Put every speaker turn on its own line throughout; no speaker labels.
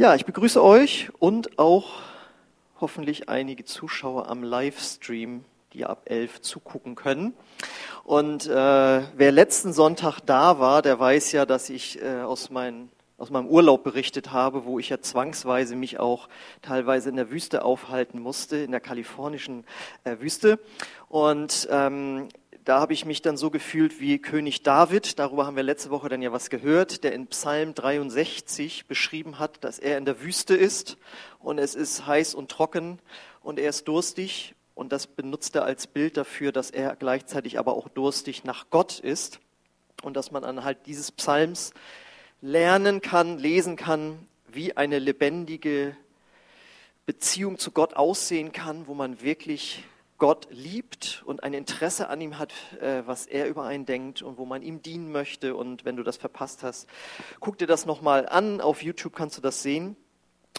Ja, ich begrüße euch und auch hoffentlich einige Zuschauer am Livestream, die ab 11 zugucken können. Und äh, wer letzten Sonntag da war, der weiß ja, dass ich äh, aus, mein, aus meinem Urlaub berichtet habe, wo ich ja zwangsweise mich auch teilweise in der Wüste aufhalten musste, in der kalifornischen äh, Wüste. Und ähm, da habe ich mich dann so gefühlt wie König David. Darüber haben wir letzte Woche dann ja was gehört, der in Psalm 63 beschrieben hat, dass er in der Wüste ist und es ist heiß und trocken und er ist durstig. Und das benutzt er als Bild dafür, dass er gleichzeitig aber auch durstig nach Gott ist und dass man anhalt dieses Psalms lernen kann, lesen kann, wie eine lebendige Beziehung zu Gott aussehen kann, wo man wirklich Gott liebt und ein Interesse an ihm hat, äh, was er über einen denkt und wo man ihm dienen möchte. Und wenn du das verpasst hast, guck dir das nochmal an. Auf YouTube kannst du das sehen.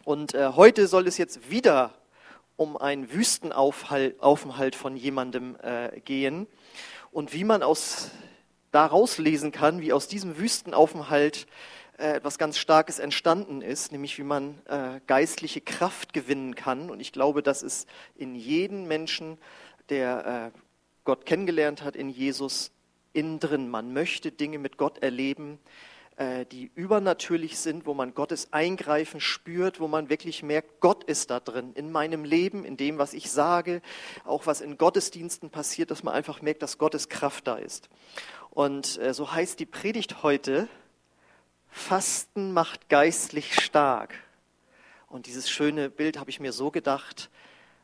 Und äh, heute soll es jetzt wieder um einen Wüstenaufenthalt von jemandem äh, gehen und wie man aus daraus lesen kann, wie aus diesem Wüstenaufenthalt etwas ganz Starkes entstanden ist, nämlich wie man äh, geistliche Kraft gewinnen kann. Und ich glaube, das ist in jedem Menschen, der äh, Gott kennengelernt hat, in Jesus innen drin. Man möchte Dinge mit Gott erleben, äh, die übernatürlich sind, wo man Gottes Eingreifen spürt, wo man wirklich merkt, Gott ist da drin, in meinem Leben, in dem, was ich sage, auch was in Gottesdiensten passiert, dass man einfach merkt, dass Gottes Kraft da ist. Und äh, so heißt die Predigt heute, Fasten macht geistlich stark. Und dieses schöne Bild habe ich mir so gedacht,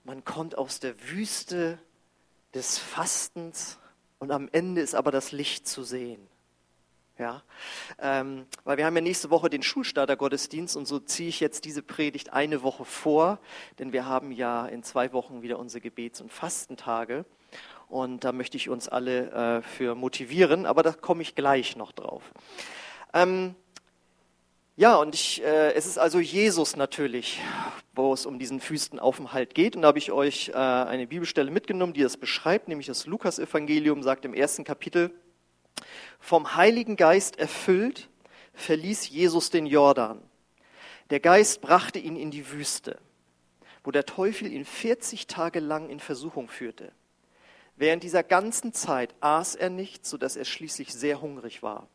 man kommt aus der Wüste des Fastens und am Ende ist aber das Licht zu sehen. Ja, ähm, weil wir haben ja nächste Woche den Schulstarter-Gottesdienst und so ziehe ich jetzt diese Predigt eine Woche vor, denn wir haben ja in zwei Wochen wieder unsere Gebets- und Fastentage und da möchte ich uns alle äh, für motivieren, aber da komme ich gleich noch drauf. Ähm, ja, und ich, äh, es ist also Jesus natürlich, wo es um diesen Wüstenaufenthalt geht. Und da habe ich euch äh, eine Bibelstelle mitgenommen, die das beschreibt, nämlich das Lukas-Evangelium sagt im ersten Kapitel, vom Heiligen Geist erfüllt, verließ Jesus den Jordan. Der Geist brachte ihn in die Wüste, wo der Teufel ihn 40 Tage lang in Versuchung führte. Während dieser ganzen Zeit aß er nicht, sodass er schließlich sehr hungrig war.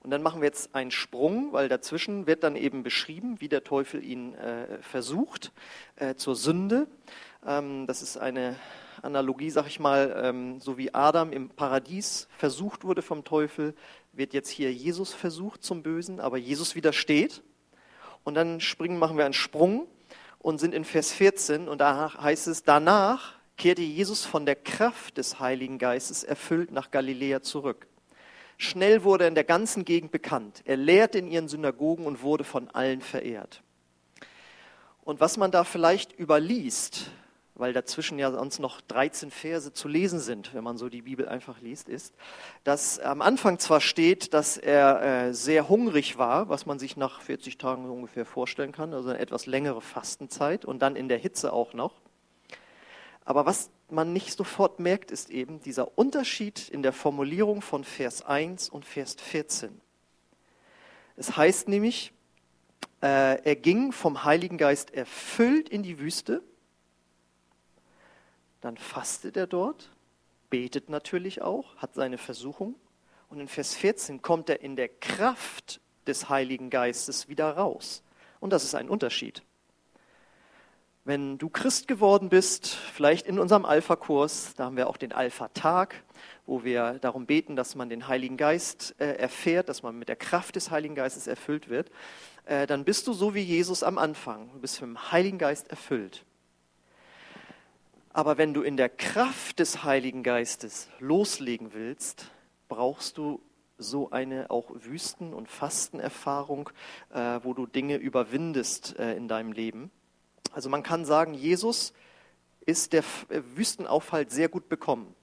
Und dann machen wir jetzt einen Sprung, weil dazwischen wird dann eben beschrieben, wie der Teufel ihn äh, versucht äh, zur Sünde. Ähm, das ist eine Analogie, sag ich mal, ähm, so wie Adam im Paradies versucht wurde vom Teufel, wird jetzt hier Jesus versucht zum Bösen, aber Jesus widersteht. Und dann springen, machen wir einen Sprung und sind in Vers 14 und da heißt es, danach kehrte Jesus von der Kraft des Heiligen Geistes erfüllt nach Galiläa zurück. Schnell wurde er in der ganzen Gegend bekannt. Er lehrte in ihren Synagogen und wurde von allen verehrt. Und was man da vielleicht überliest, weil dazwischen ja sonst noch 13 Verse zu lesen sind, wenn man so die Bibel einfach liest, ist, dass am Anfang zwar steht, dass er äh, sehr hungrig war, was man sich nach 40 Tagen ungefähr vorstellen kann, also eine etwas längere Fastenzeit und dann in der Hitze auch noch. Aber was man nicht sofort merkt, ist eben dieser Unterschied in der Formulierung von Vers 1 und Vers 14. Es heißt nämlich, äh, er ging vom Heiligen Geist erfüllt in die Wüste, dann fastet er dort, betet natürlich auch, hat seine Versuchung und in Vers 14 kommt er in der Kraft des Heiligen Geistes wieder raus. Und das ist ein Unterschied. Wenn du Christ geworden bist, vielleicht in unserem Alpha-Kurs, da haben wir auch den Alpha-Tag, wo wir darum beten, dass man den Heiligen Geist äh, erfährt, dass man mit der Kraft des Heiligen Geistes erfüllt wird, äh, dann bist du so wie Jesus am Anfang. Du bist dem Heiligen Geist erfüllt. Aber wenn du in der Kraft des Heiligen Geistes loslegen willst, brauchst du so eine auch Wüsten- und Fastenerfahrung, äh, wo du Dinge überwindest äh, in deinem Leben. Also man kann sagen, Jesus ist der äh, Wüstenaufhalt sehr gut bekommen.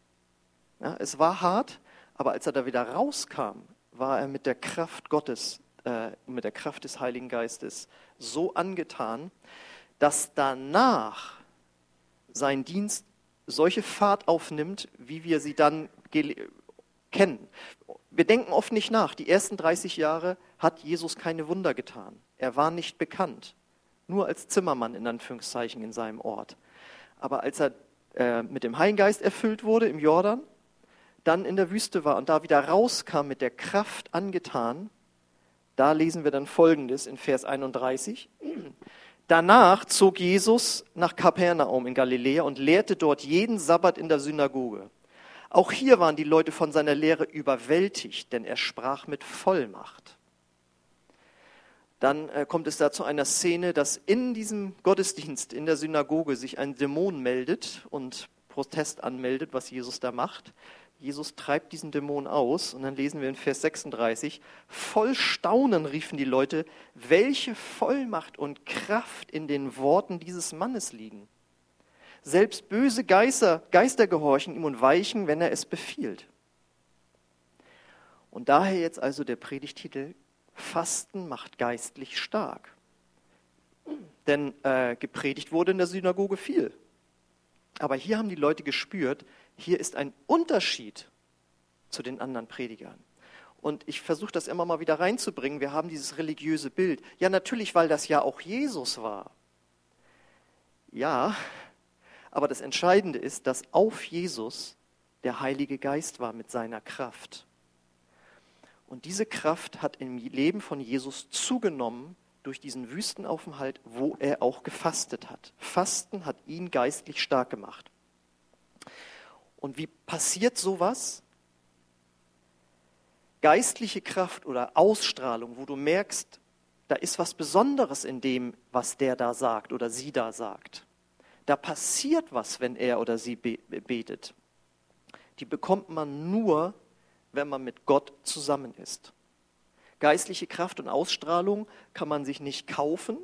Ja, es war hart, aber als er da wieder rauskam, war er mit der Kraft Gottes, äh, mit der Kraft des Heiligen Geistes so angetan, dass danach sein Dienst solche Fahrt aufnimmt, wie wir sie dann kennen. Wir denken oft nicht nach. Die ersten 30 Jahre hat Jesus keine Wunder getan. Er war nicht bekannt. Nur als Zimmermann in Anführungszeichen in seinem Ort. Aber als er äh, mit dem Heiligen Geist erfüllt wurde im Jordan, dann in der Wüste war und da wieder rauskam mit der Kraft angetan, da lesen wir dann Folgendes in Vers 31. Danach zog Jesus nach Kapernaum in Galiläa und lehrte dort jeden Sabbat in der Synagoge. Auch hier waren die Leute von seiner Lehre überwältigt, denn er sprach mit Vollmacht. Dann äh, kommt es da zu einer Szene, dass in diesem Gottesdienst in der Synagoge sich ein Dämon meldet und Protest anmeldet, was Jesus da macht. Jesus treibt diesen Dämon aus und dann lesen wir in Vers 36, voll Staunen riefen die Leute, welche Vollmacht und Kraft in den Worten dieses Mannes liegen. Selbst böse Geister, Geister gehorchen ihm und weichen, wenn er es befiehlt. Und daher jetzt also der Predigtitel, Fasten macht geistlich stark. Denn äh, gepredigt wurde in der Synagoge viel. Aber hier haben die Leute gespürt, hier ist ein Unterschied zu den anderen Predigern. Und ich versuche das immer mal wieder reinzubringen. Wir haben dieses religiöse Bild. Ja, natürlich, weil das ja auch Jesus war. Ja, aber das Entscheidende ist, dass auf Jesus der Heilige Geist war mit seiner Kraft. Und diese Kraft hat im Leben von Jesus zugenommen durch diesen Wüstenaufenthalt, wo er auch gefastet hat. Fasten hat ihn geistlich stark gemacht. Und wie passiert sowas? Geistliche Kraft oder Ausstrahlung, wo du merkst, da ist was Besonderes in dem, was der da sagt oder sie da sagt. Da passiert was, wenn er oder sie betet. Die bekommt man nur, wenn man mit Gott zusammen ist. Geistliche Kraft und Ausstrahlung kann man sich nicht kaufen.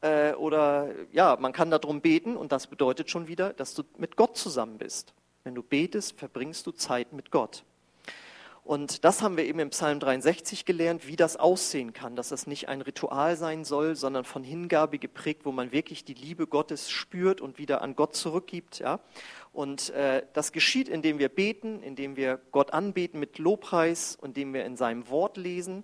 Äh, oder ja, man kann darum beten und das bedeutet schon wieder, dass du mit Gott zusammen bist. Wenn du betest, verbringst du Zeit mit Gott. Und das haben wir eben im Psalm 63 gelernt, wie das aussehen kann, dass das nicht ein Ritual sein soll, sondern von Hingabe geprägt, wo man wirklich die Liebe Gottes spürt und wieder an Gott zurückgibt. Ja? Und äh, das geschieht, indem wir beten, indem wir Gott anbeten mit Lobpreis, indem wir in seinem Wort lesen.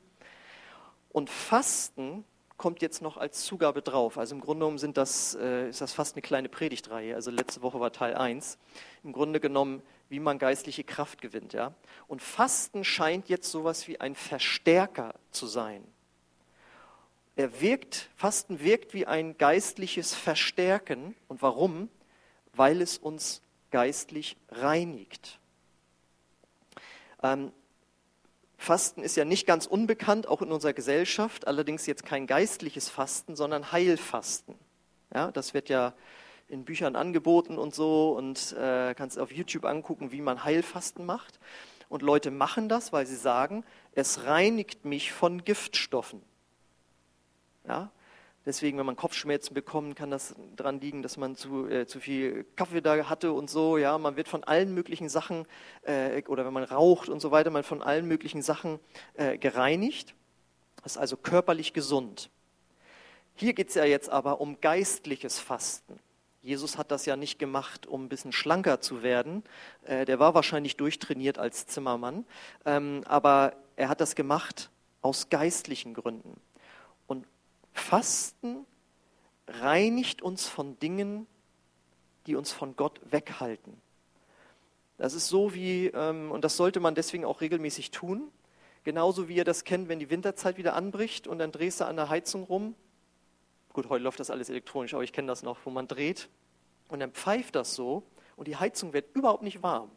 Und Fasten kommt jetzt noch als Zugabe drauf. Also im Grunde genommen sind das, äh, ist das fast eine kleine Predigtreihe. Also letzte Woche war Teil 1. Im Grunde genommen, wie man geistliche Kraft gewinnt. Ja? Und Fasten scheint jetzt sowas wie ein Verstärker zu sein. Er wirkt, Fasten wirkt wie ein geistliches Verstärken. Und warum? Weil es uns geistlich reinigt. Ähm, Fasten ist ja nicht ganz unbekannt, auch in unserer Gesellschaft, allerdings jetzt kein geistliches Fasten, sondern Heilfasten. Ja, das wird ja in Büchern angeboten und so und äh, kannst auf YouTube angucken, wie man Heilfasten macht. Und Leute machen das, weil sie sagen, es reinigt mich von Giftstoffen. Ja, Deswegen, wenn man Kopfschmerzen bekommt, kann das daran liegen, dass man zu, äh, zu viel Kaffee da hatte und so. Ja, man wird von allen möglichen Sachen äh, oder wenn man raucht und so weiter, man von allen möglichen Sachen äh, gereinigt. Das ist also körperlich gesund. Hier geht es ja jetzt aber um geistliches Fasten. Jesus hat das ja nicht gemacht, um ein bisschen schlanker zu werden. Äh, der war wahrscheinlich durchtrainiert als Zimmermann, ähm, aber er hat das gemacht aus geistlichen Gründen. Fasten reinigt uns von Dingen, die uns von Gott weghalten. Das ist so wie, ähm, und das sollte man deswegen auch regelmäßig tun, genauso wie ihr das kennt, wenn die Winterzeit wieder anbricht und dann drehst du an der Heizung rum. Gut, heute läuft das alles elektronisch, aber ich kenne das noch, wo man dreht und dann pfeift das so und die Heizung wird überhaupt nicht warm.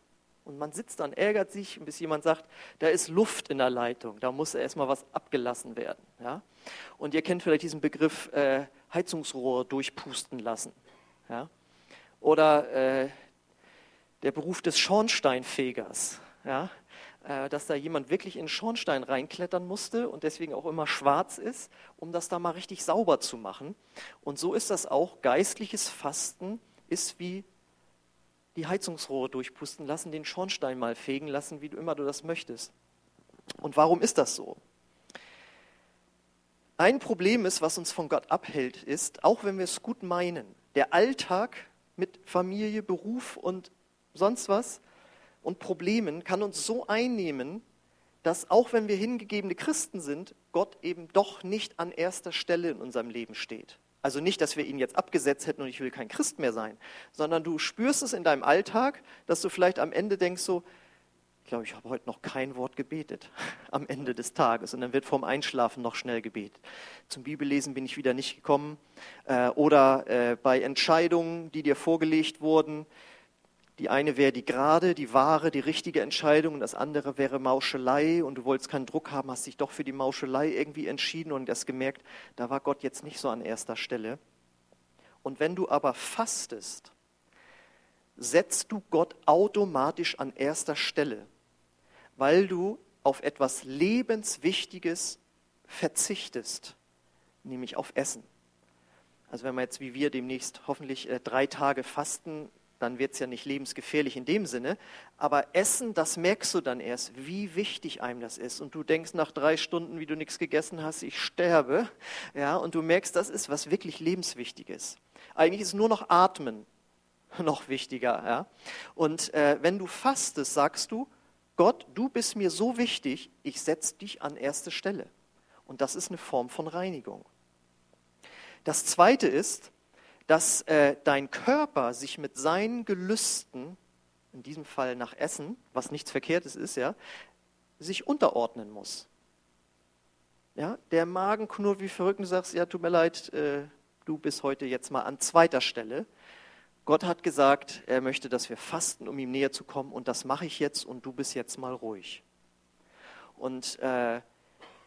Und man sitzt dann, ärgert sich, bis jemand sagt, da ist Luft in der Leitung, da muss erstmal was abgelassen werden. Ja? Und ihr kennt vielleicht diesen Begriff äh, Heizungsrohr durchpusten lassen. Ja? Oder äh, der Beruf des Schornsteinfegers. Ja? Äh, dass da jemand wirklich in den Schornstein reinklettern musste und deswegen auch immer schwarz ist, um das da mal richtig sauber zu machen. Und so ist das auch, geistliches Fasten ist wie die Heizungsrohre durchpusten lassen, den Schornstein mal fegen lassen, wie du immer du das möchtest. Und warum ist das so? Ein Problem ist, was uns von Gott abhält, ist, auch wenn wir es gut meinen, der Alltag mit Familie, Beruf und sonst was und Problemen kann uns so einnehmen, dass auch wenn wir hingegebene Christen sind, Gott eben doch nicht an erster Stelle in unserem Leben steht. Also nicht, dass wir ihn jetzt abgesetzt hätten und ich will kein Christ mehr sein, sondern du spürst es in deinem Alltag, dass du vielleicht am Ende denkst so, ich glaube, ich habe heute noch kein Wort gebetet am Ende des Tages und dann wird vorm Einschlafen noch schnell gebetet. Zum Bibellesen bin ich wieder nicht gekommen äh, oder äh, bei Entscheidungen, die dir vorgelegt wurden, die eine wäre die gerade, die wahre, die richtige Entscheidung und das andere wäre Mauschelei und du wolltest keinen Druck haben, hast dich doch für die Mauschelei irgendwie entschieden und hast gemerkt, da war Gott jetzt nicht so an erster Stelle. Und wenn du aber fastest, setzt du Gott automatisch an erster Stelle, weil du auf etwas Lebenswichtiges verzichtest, nämlich auf Essen. Also wenn wir jetzt wie wir demnächst hoffentlich äh, drei Tage fasten, dann wird es ja nicht lebensgefährlich in dem Sinne. Aber Essen, das merkst du dann erst, wie wichtig einem das ist. Und du denkst nach drei Stunden, wie du nichts gegessen hast, ich sterbe. Ja, und du merkst, das ist was wirklich lebenswichtiges. Eigentlich ist nur noch Atmen noch wichtiger. Ja? Und äh, wenn du fastest, sagst du, Gott, du bist mir so wichtig, ich setze dich an erste Stelle. Und das ist eine Form von Reinigung. Das Zweite ist, dass äh, dein Körper sich mit seinen Gelüsten, in diesem Fall nach Essen, was nichts Verkehrtes ist, ja, sich unterordnen muss. Ja, der Magen knurrt wie verrückt und sagst, ja, tut mir leid, äh, du bist heute jetzt mal an zweiter Stelle. Gott hat gesagt, er möchte, dass wir fasten, um ihm näher zu kommen, und das mache ich jetzt, und du bist jetzt mal ruhig. Und äh,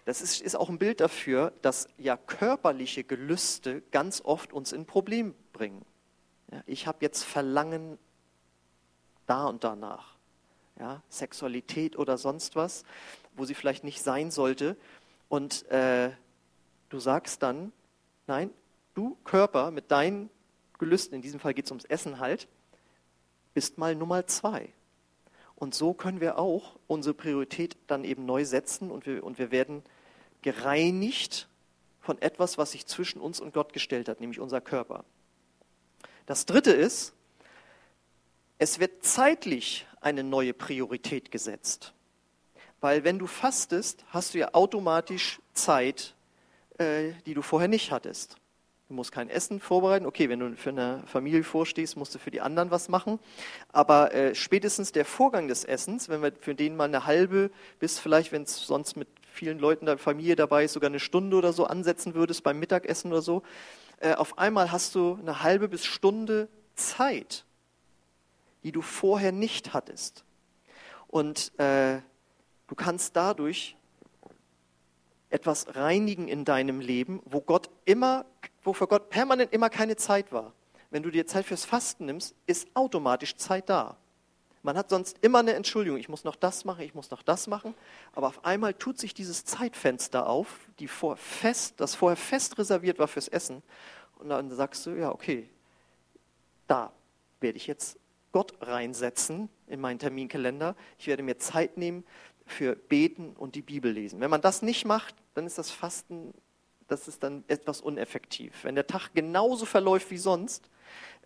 das ist, ist auch ein Bild dafür, dass ja körperliche Gelüste ganz oft uns in Problem bringen. Ja, ich habe jetzt Verlangen da und danach. Ja, Sexualität oder sonst was, wo sie vielleicht nicht sein sollte. Und äh, du sagst dann, nein, du Körper mit deinen Gelüsten, in diesem Fall geht es ums Essen halt, bist mal Nummer zwei. Und so können wir auch unsere Priorität dann eben neu setzen und wir, und wir werden gereinigt von etwas, was sich zwischen uns und Gott gestellt hat, nämlich unser Körper. Das Dritte ist, es wird zeitlich eine neue Priorität gesetzt. Weil wenn du fastest, hast du ja automatisch Zeit, äh, die du vorher nicht hattest. Du musst kein Essen vorbereiten. Okay, wenn du für eine Familie vorstehst, musst du für die anderen was machen. Aber äh, spätestens der Vorgang des Essens, wenn wir für den mal eine halbe bis vielleicht, wenn es sonst mit vielen Leuten der Familie dabei ist, sogar eine Stunde oder so ansetzen würdest beim Mittagessen oder so, äh, auf einmal hast du eine halbe bis Stunde Zeit, die du vorher nicht hattest. Und äh, du kannst dadurch etwas reinigen in deinem Leben, wo Gott immer, wo für Gott permanent immer keine Zeit war. Wenn du dir Zeit fürs Fasten nimmst, ist automatisch Zeit da. Man hat sonst immer eine Entschuldigung, ich muss noch das machen, ich muss noch das machen, aber auf einmal tut sich dieses Zeitfenster auf, die vor fest, das vorher fest reserviert war fürs Essen, und dann sagst du, ja, okay, da werde ich jetzt Gott reinsetzen in meinen Terminkalender. Ich werde mir Zeit nehmen für Beten und die Bibel lesen. Wenn man das nicht macht, dann ist das Fasten, das ist dann etwas uneffektiv. Wenn der Tag genauso verläuft wie sonst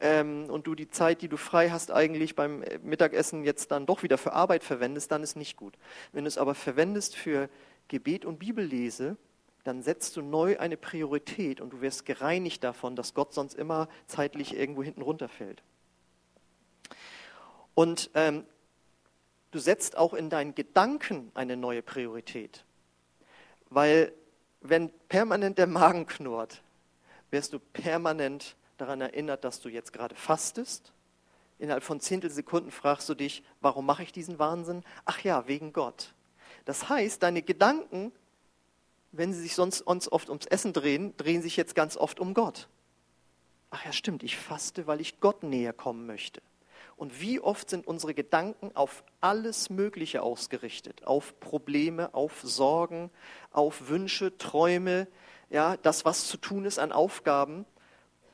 ähm, und du die Zeit, die du frei hast, eigentlich beim Mittagessen jetzt dann doch wieder für Arbeit verwendest, dann ist nicht gut. Wenn du es aber verwendest für Gebet und Bibellese, dann setzt du neu eine Priorität und du wirst gereinigt davon, dass Gott sonst immer zeitlich irgendwo hinten runterfällt. Und ähm, du setzt auch in deinen Gedanken eine neue Priorität. Weil wenn permanent der Magen knurrt, wirst du permanent daran erinnert, dass du jetzt gerade fastest. Innerhalb von Zehntelsekunden fragst du dich, warum mache ich diesen Wahnsinn? Ach ja, wegen Gott. Das heißt, deine Gedanken, wenn sie sich sonst oft ums Essen drehen, drehen sich jetzt ganz oft um Gott. Ach ja, stimmt, ich faste, weil ich Gott näher kommen möchte. Und wie oft sind unsere Gedanken auf alles Mögliche ausgerichtet? Auf Probleme, auf Sorgen, auf Wünsche, Träume, ja, das, was zu tun ist an Aufgaben.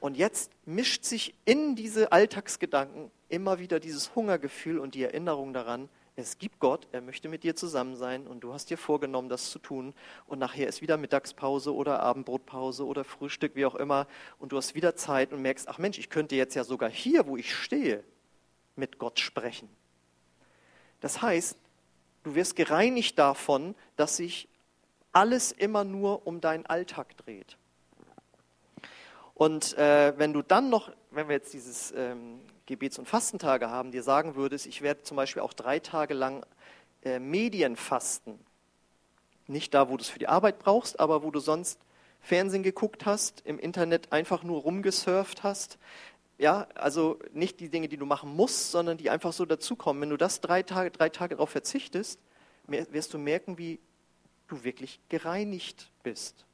Und jetzt mischt sich in diese Alltagsgedanken immer wieder dieses Hungergefühl und die Erinnerung daran, es gibt Gott, er möchte mit dir zusammen sein und du hast dir vorgenommen, das zu tun. Und nachher ist wieder Mittagspause oder Abendbrotpause oder Frühstück, wie auch immer. Und du hast wieder Zeit und merkst, ach Mensch, ich könnte jetzt ja sogar hier, wo ich stehe, mit Gott sprechen. Das heißt, du wirst gereinigt davon, dass sich alles immer nur um deinen Alltag dreht. Und äh, wenn du dann noch, wenn wir jetzt dieses ähm, Gebets- und Fastentage haben, dir sagen würdest, ich werde zum Beispiel auch drei Tage lang äh, Medien fasten. Nicht da, wo du es für die Arbeit brauchst, aber wo du sonst Fernsehen geguckt hast, im Internet einfach nur rumgesurft hast. Ja, also nicht die Dinge, die du machen musst, sondern die einfach so dazukommen. Wenn du das drei Tage, drei Tage darauf verzichtest, wirst du merken, wie du wirklich gereinigt bist.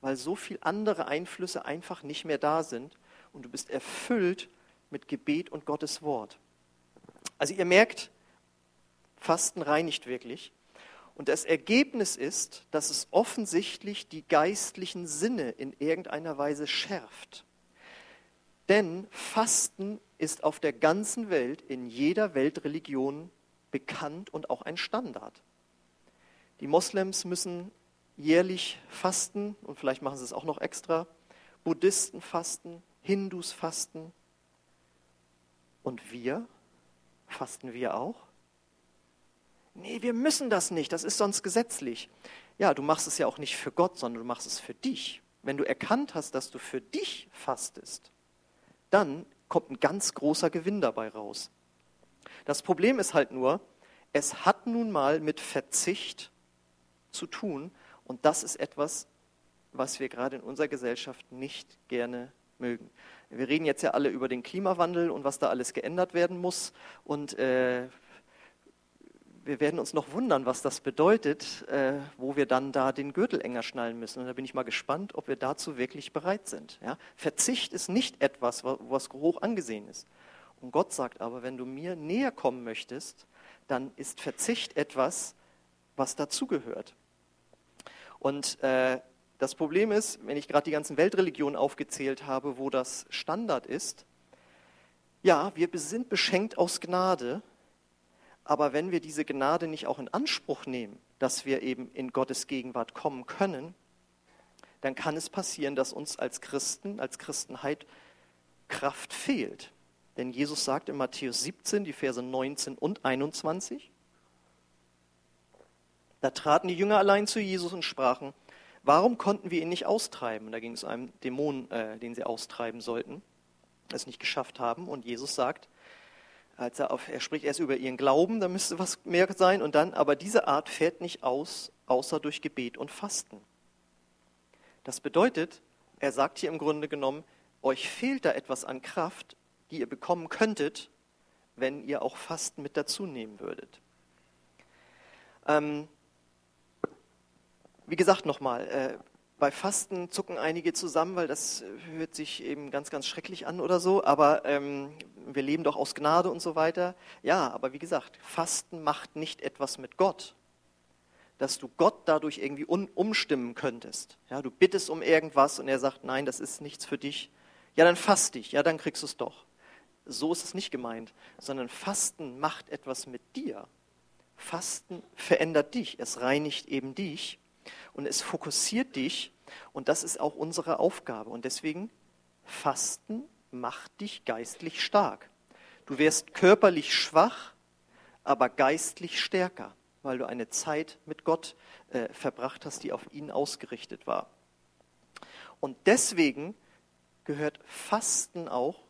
Weil so viele andere Einflüsse einfach nicht mehr da sind und du bist erfüllt mit Gebet und Gottes Wort. Also ihr merkt, Fasten reinigt wirklich. Und das Ergebnis ist, dass es offensichtlich die geistlichen Sinne in irgendeiner Weise schärft. Denn Fasten ist auf der ganzen Welt, in jeder Weltreligion bekannt und auch ein Standard. Die Moslems müssen jährlich fasten und vielleicht machen sie es auch noch extra. Buddhisten fasten, Hindus fasten. Und wir? Fasten wir auch? Nee, wir müssen das nicht, das ist sonst gesetzlich. Ja, du machst es ja auch nicht für Gott, sondern du machst es für dich. Wenn du erkannt hast, dass du für dich fastest, dann kommt ein ganz großer Gewinn dabei raus. Das Problem ist halt nur, es hat nun mal mit Verzicht zu tun und das ist etwas, was wir gerade in unserer Gesellschaft nicht gerne mögen. Wir reden jetzt ja alle über den Klimawandel und was da alles geändert werden muss und äh, wir werden uns noch wundern, was das bedeutet, äh, wo wir dann da den Gürtel enger schnallen müssen. Und da bin ich mal gespannt, ob wir dazu wirklich bereit sind. Ja? Verzicht ist nicht etwas, was hoch angesehen ist. Und Gott sagt aber, wenn du mir näher kommen möchtest, dann ist Verzicht etwas, was dazugehört. Und äh, das Problem ist, wenn ich gerade die ganzen Weltreligionen aufgezählt habe, wo das Standard ist, ja, wir sind beschenkt aus Gnade, aber wenn wir diese Gnade nicht auch in Anspruch nehmen, dass wir eben in Gottes Gegenwart kommen können, dann kann es passieren, dass uns als Christen, als Christenheit Kraft fehlt. Denn Jesus sagt in Matthäus 17, die Verse 19 und 21, da traten die Jünger allein zu Jesus und sprachen, warum konnten wir ihn nicht austreiben? Und da ging es einen Dämon, äh, den sie austreiben sollten, es nicht geschafft haben. Und Jesus sagt, als er, auf, er spricht erst über ihren Glauben, da müsste was mehr sein, und dann, aber diese Art fährt nicht aus, außer durch Gebet und Fasten. Das bedeutet, er sagt hier im Grunde genommen, euch fehlt da etwas an Kraft, die ihr bekommen könntet, wenn ihr auch Fasten mit dazu nehmen würdet. Ähm, wie gesagt nochmal, äh, bei Fasten zucken einige zusammen, weil das hört sich eben ganz, ganz schrecklich an oder so, aber ähm, wir leben doch aus Gnade und so weiter. Ja, aber wie gesagt, Fasten macht nicht etwas mit Gott, dass du Gott dadurch irgendwie umstimmen könntest. Ja, du bittest um irgendwas und er sagt, nein, das ist nichts für dich. Ja, dann fast dich, ja, dann kriegst du es doch. So ist es nicht gemeint, sondern Fasten macht etwas mit dir. Fasten verändert dich, es reinigt eben dich und es fokussiert dich und das ist auch unsere Aufgabe. Und deswegen, Fasten macht dich geistlich stark. Du wirst körperlich schwach, aber geistlich stärker, weil du eine Zeit mit Gott äh, verbracht hast, die auf ihn ausgerichtet war. Und deswegen gehört Fasten auch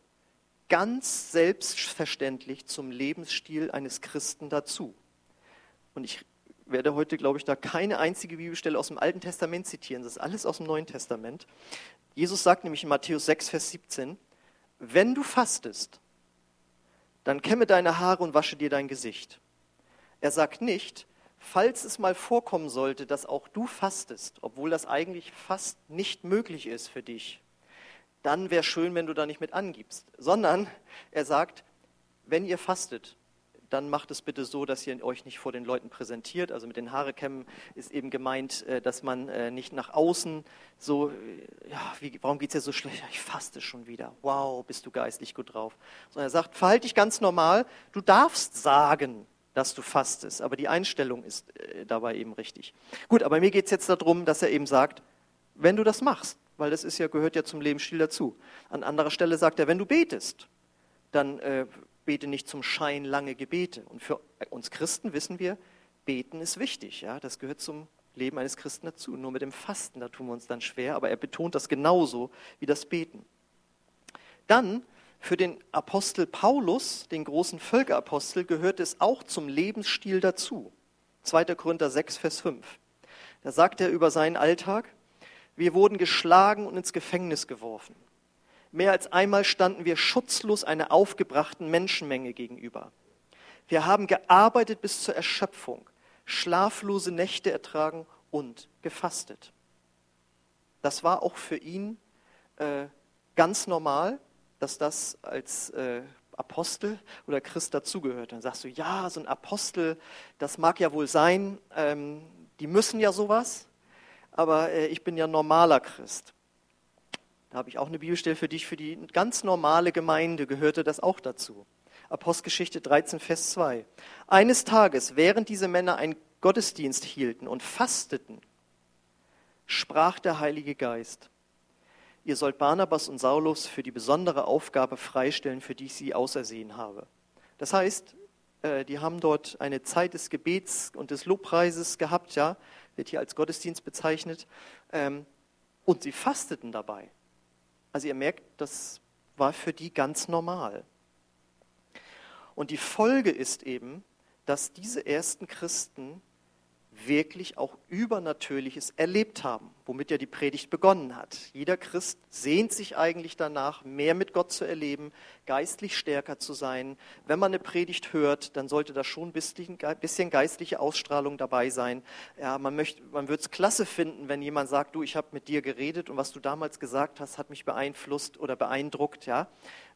ganz selbstverständlich zum Lebensstil eines Christen dazu. Und ich werde heute, glaube ich, da keine einzige Bibelstelle aus dem Alten Testament zitieren. Das ist alles aus dem Neuen Testament. Jesus sagt nämlich in Matthäus 6, Vers 17, wenn du fastest, dann kämme deine Haare und wasche dir dein Gesicht. Er sagt nicht, falls es mal vorkommen sollte, dass auch du fastest, obwohl das eigentlich fast nicht möglich ist für dich, dann wäre schön, wenn du da nicht mit angibst, sondern er sagt, wenn ihr fastet, dann macht es bitte so, dass ihr euch nicht vor den Leuten präsentiert. Also mit den Haare kämmen ist eben gemeint, äh, dass man äh, nicht nach außen so, äh, ja, wie, warum geht es dir so schlecht? Ich faste schon wieder. Wow, bist du geistlich gut drauf. Sondern er sagt, verhalte dich ganz normal. Du darfst sagen, dass du fastest, aber die Einstellung ist dabei eben richtig. Gut, aber mir geht es jetzt darum, dass er eben sagt, wenn du das machst, weil das ist ja, gehört ja zum Lebensstil dazu. An anderer Stelle sagt er, wenn du betest, dann äh, bete nicht zum Schein lange Gebete. Und für uns Christen wissen wir, beten ist wichtig. Ja? Das gehört zum Leben eines Christen dazu. Nur mit dem Fasten, da tun wir uns dann schwer, aber er betont das genauso wie das Beten. Dann für den Apostel Paulus, den großen Völkerapostel, gehört es auch zum Lebensstil dazu. 2. Korinther 6, Vers 5. Da sagt er über seinen Alltag, wir wurden geschlagen und ins Gefängnis geworfen. Mehr als einmal standen wir schutzlos einer aufgebrachten Menschenmenge gegenüber. Wir haben gearbeitet bis zur Erschöpfung, schlaflose Nächte ertragen und gefastet. Das war auch für ihn äh, ganz normal, dass das als äh, Apostel oder Christ dazugehört. Dann sagst du, ja, so ein Apostel, das mag ja wohl sein, ähm, die müssen ja sowas, aber äh, ich bin ja normaler Christ. Da habe ich auch eine Bibelstelle für dich, für die ganz normale Gemeinde gehörte das auch dazu. Apostelgeschichte 13, Vers 2. Eines Tages, während diese Männer einen Gottesdienst hielten und fasteten, sprach der Heilige Geist, ihr sollt Barnabas und Saulus für die besondere Aufgabe freistellen, für die ich sie ausersehen habe. Das heißt, äh, die haben dort eine Zeit des Gebets und des Lobpreises gehabt, ja, wird hier als Gottesdienst bezeichnet, ähm, und sie fasteten dabei. Also ihr merkt, das war für die ganz normal. Und die Folge ist eben, dass diese ersten Christen wirklich auch Übernatürliches erlebt haben, womit ja die Predigt begonnen hat. Jeder Christ sehnt sich eigentlich danach, mehr mit Gott zu erleben, geistlich stärker zu sein. Wenn man eine Predigt hört, dann sollte da schon ein bisschen geistliche Ausstrahlung dabei sein. Ja, man man würde es klasse finden, wenn jemand sagt, du, ich habe mit dir geredet und was du damals gesagt hast, hat mich beeinflusst oder beeindruckt. Ja,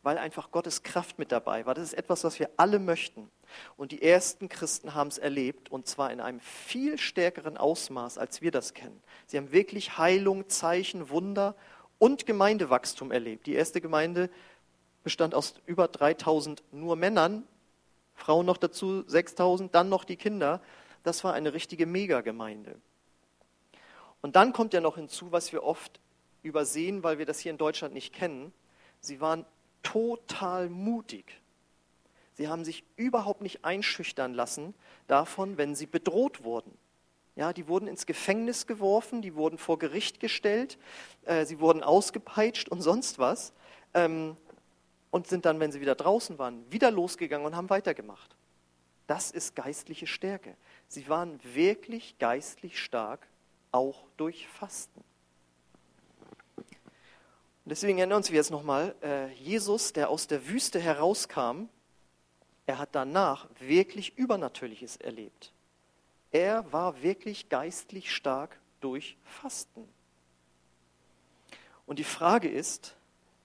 weil einfach Gottes Kraft mit dabei war. Das ist etwas, was wir alle möchten. Und die ersten Christen haben es erlebt, und zwar in einem viel stärkeren Ausmaß, als wir das kennen. Sie haben wirklich Heilung, Zeichen, Wunder und Gemeindewachstum erlebt. Die erste Gemeinde bestand aus über 3000 nur Männern, Frauen noch dazu 6000, dann noch die Kinder. Das war eine richtige Megagemeinde. Und dann kommt ja noch hinzu, was wir oft übersehen, weil wir das hier in Deutschland nicht kennen. Sie waren total mutig. Sie haben sich überhaupt nicht einschüchtern lassen davon, wenn sie bedroht wurden. Ja, die wurden ins Gefängnis geworfen, die wurden vor Gericht gestellt, äh, sie wurden ausgepeitscht und sonst was ähm, und sind dann, wenn sie wieder draußen waren, wieder losgegangen und haben weitergemacht. Das ist geistliche Stärke. Sie waren wirklich geistlich stark, auch durch Fasten. Und deswegen erinnern uns wir jetzt nochmal, äh, Jesus, der aus der Wüste herauskam, er hat danach wirklich Übernatürliches erlebt. Er war wirklich geistlich stark durch Fasten. Und die Frage ist,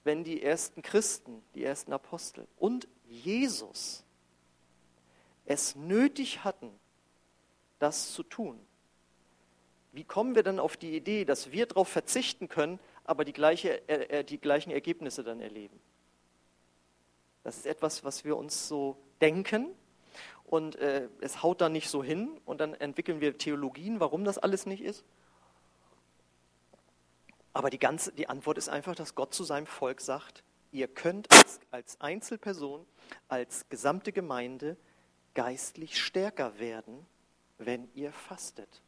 wenn die ersten Christen, die ersten Apostel und Jesus es nötig hatten, das zu tun, wie kommen wir dann auf die Idee, dass wir darauf verzichten können, aber die, gleiche, äh, äh, die gleichen Ergebnisse dann erleben. Das ist etwas, was wir uns so denken und äh, es haut dann nicht so hin und dann entwickeln wir Theologien, warum das alles nicht ist. Aber die, ganze, die Antwort ist einfach, dass Gott zu seinem Volk sagt, ihr könnt als, als Einzelperson, als gesamte Gemeinde geistlich stärker werden, wenn ihr fastet.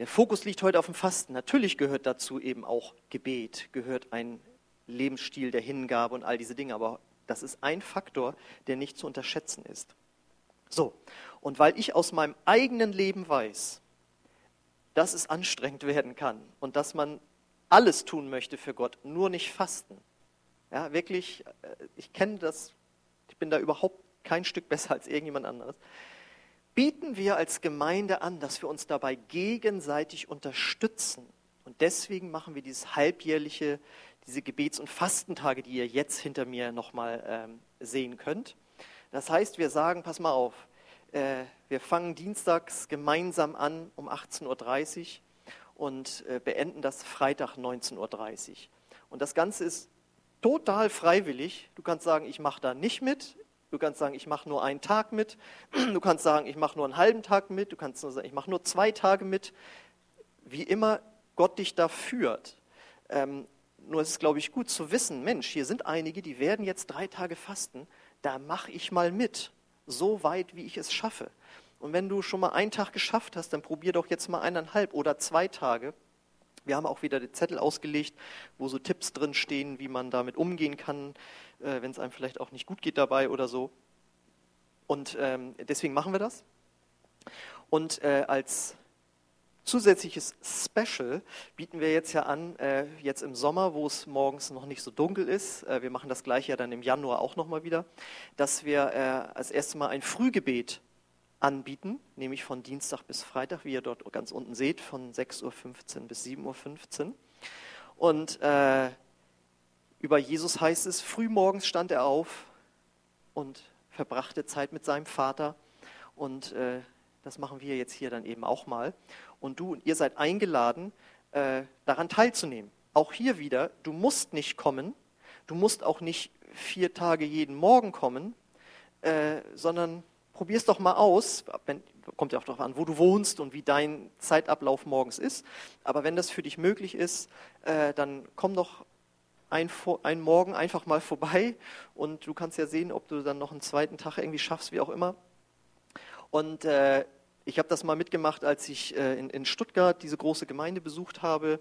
Der Fokus liegt heute auf dem Fasten. Natürlich gehört dazu eben auch Gebet, gehört ein Lebensstil der Hingabe und all diese Dinge, aber das ist ein Faktor, der nicht zu unterschätzen ist. So, und weil ich aus meinem eigenen Leben weiß, dass es anstrengend werden kann und dass man alles tun möchte für Gott, nur nicht fasten. Ja, wirklich, äh, ich kenne das, ich bin da überhaupt kein Stück besser als irgendjemand anderes bieten wir als Gemeinde an, dass wir uns dabei gegenseitig unterstützen. Und deswegen machen wir dieses halbjährliche, diese Gebets- und Fastentage, die ihr jetzt hinter mir nochmal ähm, sehen könnt. Das heißt, wir sagen, pass mal auf, äh, wir fangen dienstags gemeinsam an um 18.30 Uhr und äh, beenden das Freitag 19.30 Uhr. Und das Ganze ist total freiwillig. Du kannst sagen, ich mache da nicht mit, Du kannst sagen, ich mache nur einen Tag mit. Du kannst sagen, ich mache nur einen halben Tag mit. Du kannst nur sagen, ich mache nur zwei Tage mit. Wie immer Gott dich da führt. Ähm, Nur ist es, glaube ich, gut zu wissen, Mensch, hier sind einige, die werden jetzt drei Tage fasten, da mache ich mal mit, so weit, wie ich es schaffe. Und wenn du schon mal einen Tag geschafft hast, dann probier doch jetzt mal eineinhalb oder zwei Tage. Wir haben auch wieder den Zettel ausgelegt, wo so Tipps drin stehen, wie man damit umgehen kann, äh, wenn es einem vielleicht auch nicht gut geht dabei oder so. Und ähm, deswegen machen wir das. Und äh, als zusätzliches Special bieten wir jetzt ja an, äh, jetzt im Sommer, wo es morgens noch nicht so dunkel ist, äh, wir machen das gleiche ja dann im Januar auch nochmal wieder, dass wir äh, als erstes Mal ein Frühgebet anbieten, nämlich von Dienstag bis Freitag, wie ihr dort ganz unten seht, von 6.15 Uhr bis 7.15 Uhr. Und äh, über Jesus heißt es, frühmorgens stand er auf und verbrachte Zeit mit seinem Vater und äh, das machen wir jetzt hier dann eben auch mal. Und du und ihr seid eingeladen, äh, daran teilzunehmen. Auch hier wieder, du musst nicht kommen, du musst auch nicht vier Tage jeden Morgen kommen, äh, sondern probier es doch mal aus. Kommt ja auch darauf an, wo du wohnst und wie dein Zeitablauf morgens ist. Aber wenn das für dich möglich ist, äh, dann komm doch ein, ein Morgen einfach mal vorbei und du kannst ja sehen, ob du dann noch einen zweiten Tag irgendwie schaffst, wie auch immer. Und äh, ich habe das mal mitgemacht, als ich äh, in, Stuttgart diese große Gemeinde besucht habe.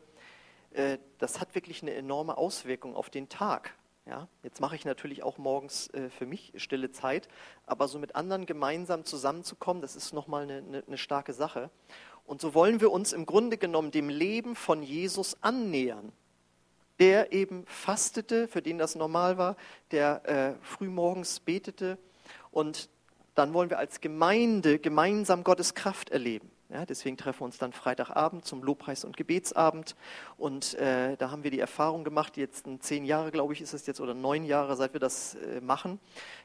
Das hat wirklich eine enorme Auswirkung auf den Tag. Ja? Jetzt mache ich natürlich auch morgens äh, für mich stille Zeit, aber so mit anderen gemeinsam zusammenzukommen, das ist nochmal eine, eine, eine starke Sache. Und so wollen wir uns im Grunde genommen dem Leben von Jesus annähern der eben fastete, für den das normal war, der äh, frühmorgens betete und dann wollen wir als Gemeinde gemeinsam Gottes Kraft erleben. Ja, deswegen treffen wir uns dann Freitagabend zum Lobpreis- und Gebetsabend. Und äh, da haben wir die Erfahrung gemacht, jetzt zehn Jahre, glaube ich, ist es jetzt, oder neun Jahre, seit wir das äh, machen,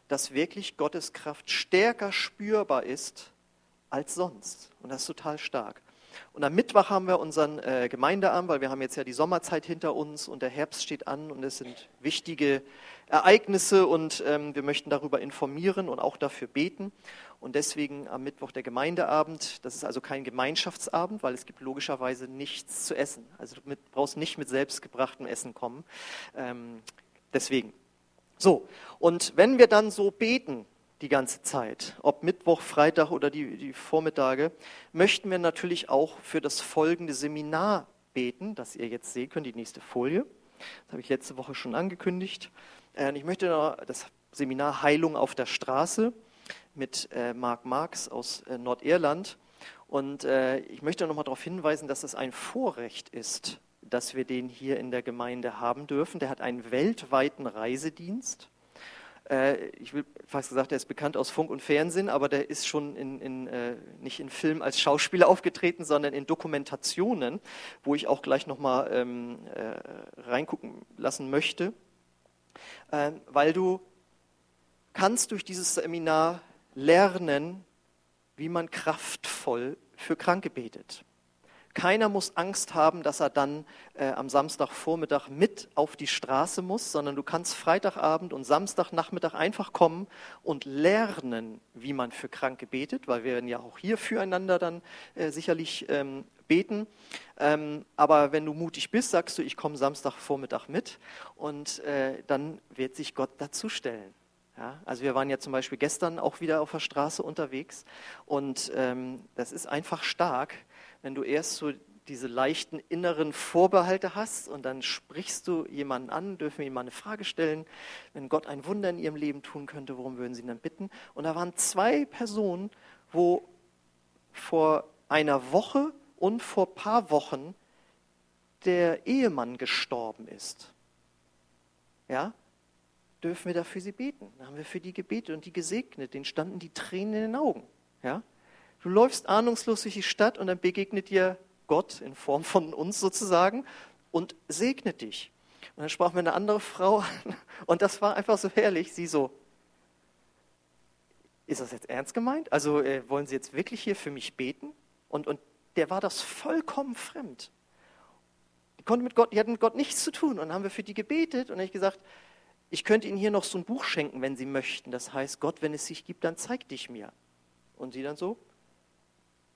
dass wirklich Gottes Kraft stärker spürbar ist als sonst. Und das ist total stark. Und am Mittwoch haben wir unseren äh, Gemeindeabend, weil wir haben jetzt ja die Sommerzeit hinter uns und der Herbst steht an und es sind wichtige Ereignisse und ähm, wir möchten darüber informieren und auch dafür beten. Und deswegen am Mittwoch der Gemeindeabend. Das ist also kein Gemeinschaftsabend, weil es gibt logischerweise nichts zu essen. Also du mit, brauchst nicht mit selbstgebrachtem Essen kommen. Ähm, deswegen. So, und wenn wir dann so beten, die ganze Zeit, ob Mittwoch, Freitag oder die, die Vormittage, möchten wir natürlich auch für das folgende Seminar beten, das ihr jetzt sehen könnt, die nächste Folie. Das habe ich letzte Woche schon angekündigt. Äh, ich möchte noch das Seminar Heilung auf der Straße mit äh, Marc Marx aus äh, Nordirland. Und ich möchte noch mal darauf hinweisen, dass es ein Vorrecht ist, dass wir den hier in der Gemeinde haben dürfen. Der hat einen weltweiten Reisedienst ich will fast gesagt, er ist bekannt aus Funk und Fernsehen, aber der ist schon in, in, nicht in Film als Schauspieler aufgetreten, sondern in Dokumentationen, wo ich auch gleich nochmal ähm, äh, reingucken lassen möchte, weil du kannst durch dieses Seminar lernen, wie man kraftvoll für Kranke betet. Keiner muss Angst haben, dass er dann äh, am Samstagvormittag mit auf die Straße muss, sondern du kannst Freitagabend und Samstagnachmittag einfach kommen und lernen, wie man für Kranke betet, weil wir werden ja auch hier füreinander dann äh, sicherlich ähm, beten. Ähm, aber wenn du mutig bist, sagst du, ich komme Samstagvormittag mit und äh, dann wird sich Gott dazustellen. Ja, also wir waren ja zum Beispiel gestern auch wieder auf der Straße unterwegs und ähm, das ist einfach stark, wenn du erst so diese leichten inneren Vorbehalte hast und dann sprichst du jemanden an, dürfen wir ihm mal eine Frage stellen, wenn Gott ein Wunder in ihrem Leben tun könnte, worum würden sie ihn dann bitten? Und da waren zwei Personen, wo vor einer Woche und vor ein paar Wochen der Ehemann gestorben ist. Ja, dürfen wir dafür sie beten. Da haben wir für die gebetet und die gesegnet. Denen standen die Tränen in den Augen. Ja, Du läufst ahnungslos durch die Stadt und dann begegnet dir Gott in Form von uns sozusagen und segnet dich. Und dann sprach mir eine andere Frau an und das war einfach so herrlich. Sie so, ist das jetzt ernst gemeint? Also äh, wollen Sie jetzt wirklich hier für mich beten? Und, und der war das vollkommen fremd. Die, konnte mit Gott, die hatten mit Gott nichts zu tun. Und dann haben wir für die gebetet und dann habe ich gesagt, ich könnte Ihnen hier noch so ein Buch schenken, wenn Sie möchten. Das heißt, Gott, wenn es sich gibt, dann zeig dich mir. Und sie dann so,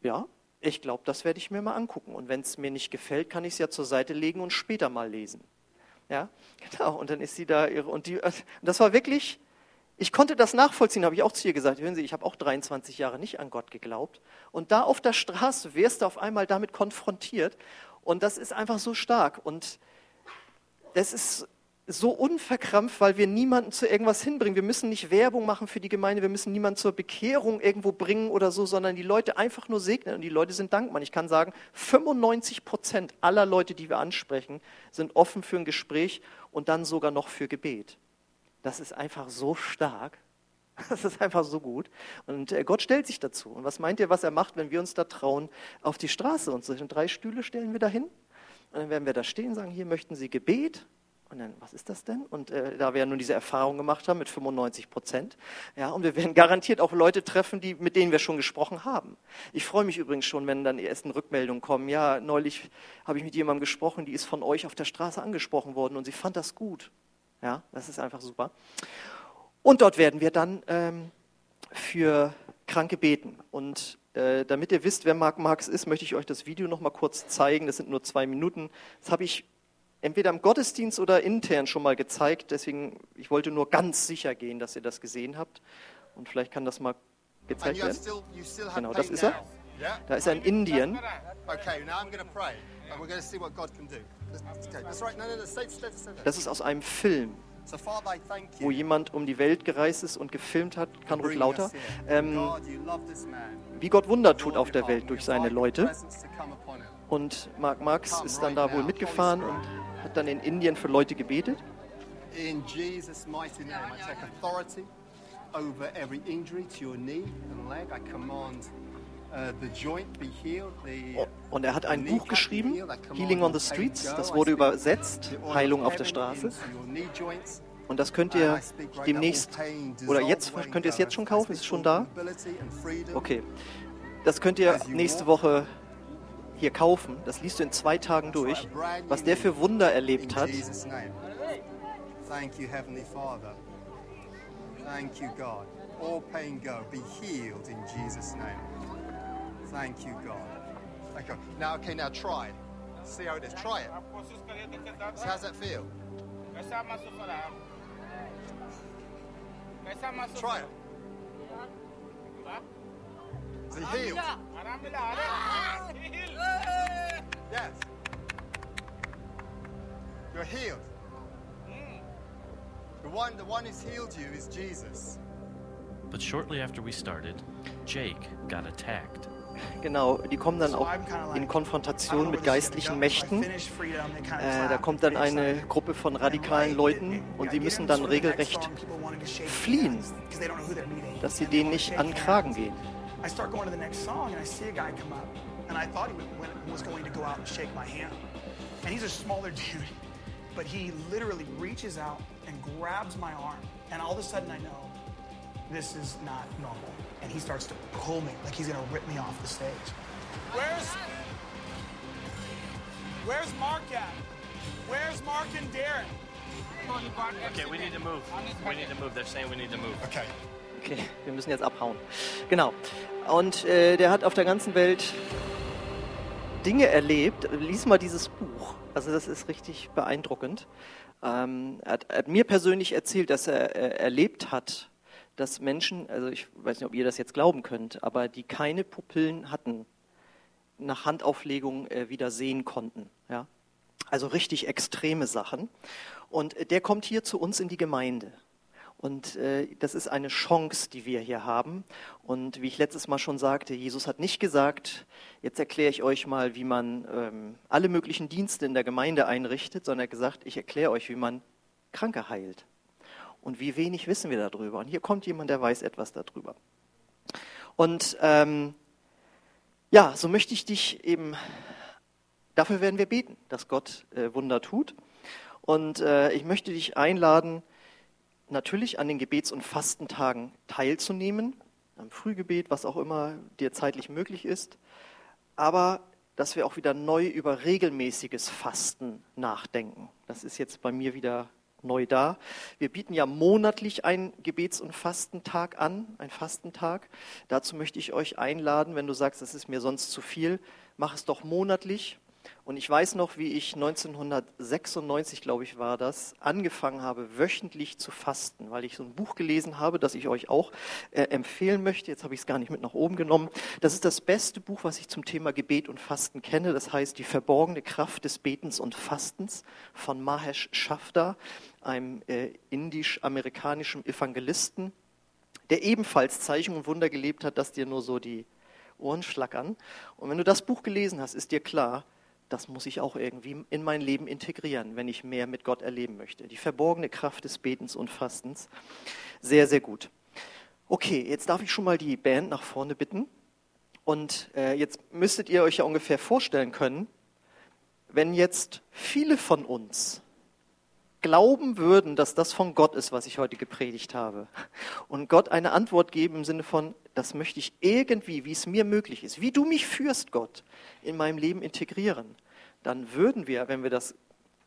ja, ich glaube, das werde ich mir mal angucken. Und wenn es mir nicht gefällt, kann ich es ja zur Seite legen und später mal lesen. Ja, genau. Und dann ist sie da ihre, und die, und das war wirklich, ich konnte das nachvollziehen, habe ich auch zu ihr gesagt. Hören Sie, ich habe auch 23 Jahre nicht an Gott geglaubt. Und da auf der Straße wirst du auf einmal damit konfrontiert. Und das ist einfach so stark. Und das ist so unverkrampft, weil wir niemanden zu irgendwas hinbringen. Wir müssen nicht Werbung machen für die Gemeinde, wir müssen niemanden zur Bekehrung irgendwo bringen oder so, sondern die Leute einfach nur segnen und die Leute sind dankbar. Ich kann sagen, 95 Prozent aller Leute, die wir ansprechen, sind offen für ein Gespräch und dann sogar noch für Gebet. Das ist einfach so stark. Das ist einfach so gut. Und äh, Gott stellt sich dazu. Und was meint ihr, was er macht, wenn wir uns da trauen, auf die Straße und drei Stühle stellen wir dahin? Und dann werden wir da stehen und sagen, hier möchten Sie Gebet. Und dann, was ist das denn? Und äh, da wir ja nun diese Erfahrung gemacht haben mit 95 Prozent, ja, und wir werden garantiert auch Leute treffen, die, mit denen wir schon gesprochen haben. Ich freue mich übrigens schon, wenn dann die ersten Rückmeldungen kommen. Ja, neulich habe ich mit jemandem gesprochen, die ist von euch auf der Straße angesprochen worden und sie fand das gut. Ja, das ist einfach super. Und dort werden wir dann ähm, für Kranke beten. Und äh, damit ihr wisst, wer Marc Marx ist, möchte ich euch das Video noch mal kurz zeigen. Das sind nur zwei Minuten. Das habe ich entweder im Gottesdienst oder intern schon mal gezeigt. Deswegen, ich wollte nur ganz sicher gehen, dass ihr das gesehen habt. Und vielleicht kann das mal gezeigt werden. Genau, das ist er. Da ist er in Indien. Das ist aus einem Film wo jemand um die Welt gereist ist und gefilmt hat, kann ruhig lauter, ähm, wie Gott Wunder tut auf der Welt durch seine Leute. Und Mark Marx ist dann da wohl mitgefahren und hat dann in Indien für Leute gebetet. In Jesus' mighty name, I take authority over every injury to your knee and leg. I command uh, oh, und er hat ein Buch geschrieben, Healing on the Streets. Das wurde übersetzt, Heilung auf der Straße. Und das könnt ihr demnächst, oder jetzt, könnt ihr es jetzt schon kaufen? Ist es schon da? Okay. Das könnt ihr nächste Woche hier kaufen. Das liest du in zwei Tagen durch, was der für Wunder erlebt hat. Thank Heavenly Father. Thank you. All pain go. Be healed in Jesus' name. Thank you. Now, okay, now try. See how it is. Try it. So how's that feel? Try it. Is he healed? Yes. You're healed. The one, the one who's healed you is Jesus.
But shortly after we started, Jake got attacked.
Genau, die kommen dann auch in Konfrontation mit geistlichen Mächten. Äh, da kommt dann eine Gruppe von radikalen Leuten und sie müssen dann regelrecht fliehen, dass sie denen nicht an den Kragen gehen. I start going to the next song and I see a guy come up and I thought he was going to go out and shake my hand. And he's a smaller dude, but he literally reaches out and grabs my arm and all of a sudden I know this is not normal. And he starts to pull me like he's gonna rip me off the stage.
Where's Where's Mark at? Where's Mark and Darren?
Okay, we need to move. We need to move. They're saying we need to move.
Okay.
Okay, wir müssen jetzt abhauen. Genau. Und äh, der hat auf der ganzen Welt Dinge erlebt. Lies mal dieses Buch. Also das ist richtig beeindruckend. Ähm, er, hat, hat, mir persönlich erzählt, dass er äh, erlebt hat, dass Menschen, also ich weiß nicht, ob ihr das jetzt glauben könnt, aber die keine Pupillen hatten, nach Handauflegung äh, wieder sehen konnten. Ja? Also richtig extreme Sachen. Und äh, der kommt hier zu uns in die Gemeinde. Und äh, das ist eine Chance, die wir hier haben. Und wie ich letztes Mal schon sagte, Jesus hat nicht gesagt, jetzt erkläre ich euch mal, wie man ähm, alle möglichen Dienste in der Gemeinde einrichtet, sondern er hat gesagt, ich erkläre euch, wie man Kranke heilt. Und wie wenig wissen wir darüber. Und hier kommt jemand, der weiß etwas darüber. Und ähm, ja, so möchte ich dich eben, dafür werden wir beten, dass Gott äh, Wunder tut. Und äh, ich möchte dich einladen, natürlich an den Gebets- und Fastentagen teilzunehmen, am Frühgebet, was auch immer dir zeitlich möglich ist, aber dass wir auch wieder neu über regelmäßiges Fasten nachdenken. Das ist jetzt bei mir wieder neu da. Wir bieten ja monatlich einen Gebets- und Fastentag an, einen Fastentag. Dazu möchte ich euch einladen, wenn du sagst, das ist mir sonst zu viel, mach es doch monatlich. Und ich weiß noch, wie ich 1996, glaube ich, war das, angefangen habe, wöchentlich zu fasten, weil ich so ein Buch gelesen habe, das ich euch auch äh, empfehlen möchte. Jetzt habe ich es gar nicht mit nach oben genommen. Das ist das beste Buch, was ich zum Thema Gebet und Fasten kenne. Das heißt Die verborgene Kraft des Betens und Fastens von Mahesh Shafda, einem äh, indisch-amerikanischen Evangelisten, der ebenfalls Zeichen und Wunder gelebt hat, dass dir nur so die Ohren schlackern. Und wenn du das Buch gelesen hast, ist dir klar, das muss ich auch irgendwie in mein Leben integrieren, wenn ich mehr mit Gott erleben möchte. Die verborgene Kraft des Betens und Fastens. Sehr, sehr gut. Okay, jetzt darf ich schon mal die Band nach vorne bitten. Und äh, jetzt müsstet ihr euch ja ungefähr vorstellen können, wenn jetzt viele von uns glauben würden, dass das von Gott ist, was ich heute gepredigt habe, und Gott eine Antwort geben im Sinne von, das möchte ich irgendwie, wie es mir möglich ist, wie du mich führst, Gott, in meinem Leben integrieren, dann würden wir, wenn wir das,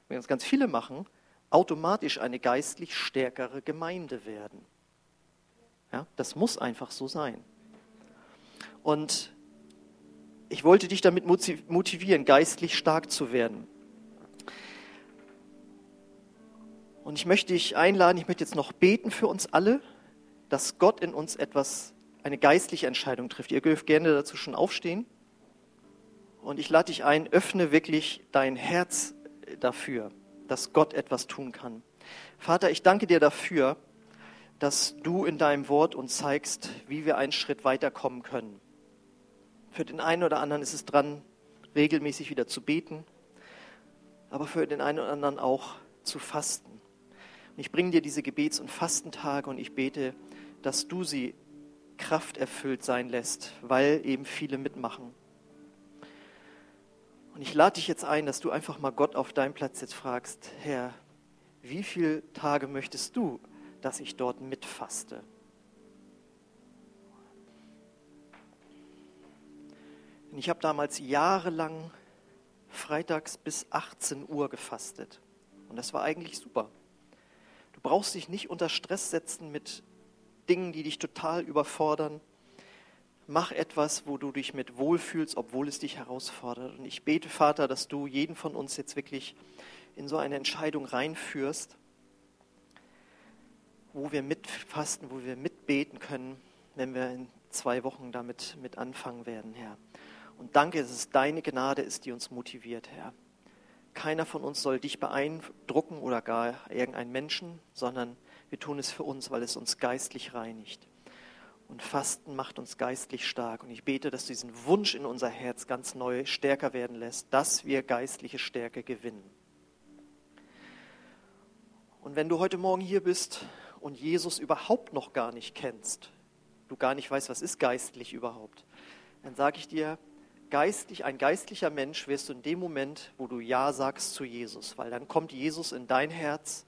wenn das ganz viele machen, automatisch eine geistlich stärkere Gemeinde werden. Ja, das muss einfach so sein. Und ich wollte dich damit motivieren, geistlich stark zu werden. Und ich möchte dich einladen, ich möchte jetzt noch beten für uns alle, dass Gott in uns etwas eine geistliche Entscheidung trifft. Ihr dürft gerne dazu schon aufstehen. Und ich lade dich ein, öffne wirklich dein Herz dafür, dass Gott etwas tun kann. Vater, ich danke dir dafür, dass du in deinem Wort uns zeigst, wie wir einen Schritt weiterkommen können. Für den einen oder anderen ist es dran, regelmäßig wieder zu beten, aber für den einen oder anderen auch zu fasten. Und ich bringe dir diese Gebets- und Fastentage und ich bete, dass du sie krafterfüllt sein lässt, weil eben viele mitmachen. Und ich lade dich jetzt ein, dass du einfach mal Gott auf deinem Platz jetzt fragst, Herr, wie viele Tage möchtest du, dass ich dort mitfaste? Und ich habe damals jahrelang freitags bis 18 Uhr gefastet. Und das war eigentlich super. Brauchst dich nicht unter Stress setzen mit Dingen, die dich total überfordern. Mach etwas, wo du dich mit wohlfühlst, obwohl es dich herausfordert. Und ich bete, Vater, dass du jeden von uns jetzt wirklich in so eine Entscheidung reinführst, wo wir mitfasten, wo wir mitbeten können, wenn wir in zwei Wochen damit mit anfangen werden, Herr. Und danke, dass es deine Gnade ist, die uns motiviert, Herr. Keiner von uns soll dich beeindrucken oder gar irgendeinen Menschen, sondern wir tun es für uns, weil es uns geistlich reinigt. Und Fasten macht uns geistlich stark. Und ich bete, dass du diesen Wunsch in unser Herz ganz neu stärker werden lässt, dass wir geistliche Stärke gewinnen. Und wenn du heute Morgen hier bist und Jesus überhaupt noch gar nicht kennst, du gar nicht weißt, was ist geistlich überhaupt, dann sage ich dir, geistlich, ein geistlicher Mensch wirst du in dem Moment, wo du Ja sagst zu Jesus, weil dann kommt Jesus in dein Herz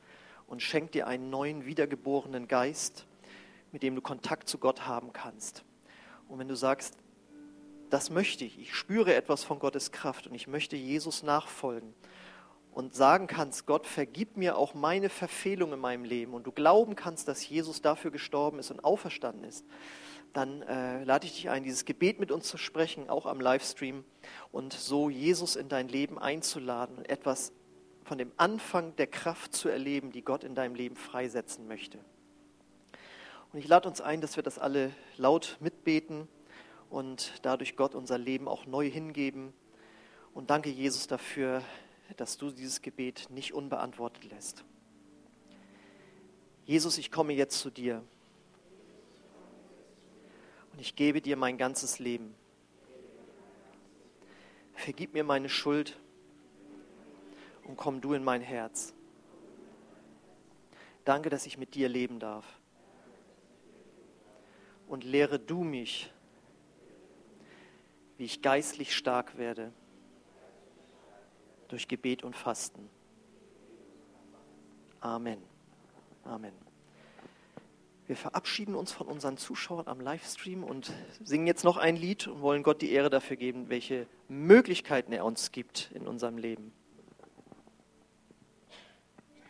und schenkt dir einen neuen, wiedergeborenen Geist, mit dem du Kontakt zu Gott haben kannst. Und wenn du sagst, das möchte ich, ich spüre etwas von Gottes Kraft und ich möchte Jesus nachfolgen und sagen kannst, Gott, vergib mir auch meine Verfehlung in meinem Leben und du glauben kannst, dass Jesus dafür gestorben ist und auferstanden ist, dann äh, lade ich dich ein, dieses Gebet mit uns zu sprechen, auch am Livestream und so Jesus in dein Leben einzuladen und etwas von dem Anfang der Kraft zu erleben, die Gott in deinem Leben freisetzen möchte. Und ich lade uns ein, dass wir das alle laut mitbeten und dadurch Gott unser Leben auch neu hingeben. Und danke Jesus dafür, dass du dieses Gebet nicht unbeantwortet lässt. Jesus, ich komme jetzt zu dir und ich gebe dir mein ganzes Leben. Vergib mir meine Schuld und komm du in mein Herz. Danke, dass ich mit dir leben darf. Und lehre du mich, wie ich geistlich stark werde durch Gebet und Fasten. Amen. Amen. Wir verabschieden uns von unseren Zuschauern am Livestream und singen jetzt noch ein Lied und wollen Gott die Ehre dafür geben, welche Möglichkeiten er uns gibt in unserem Leben.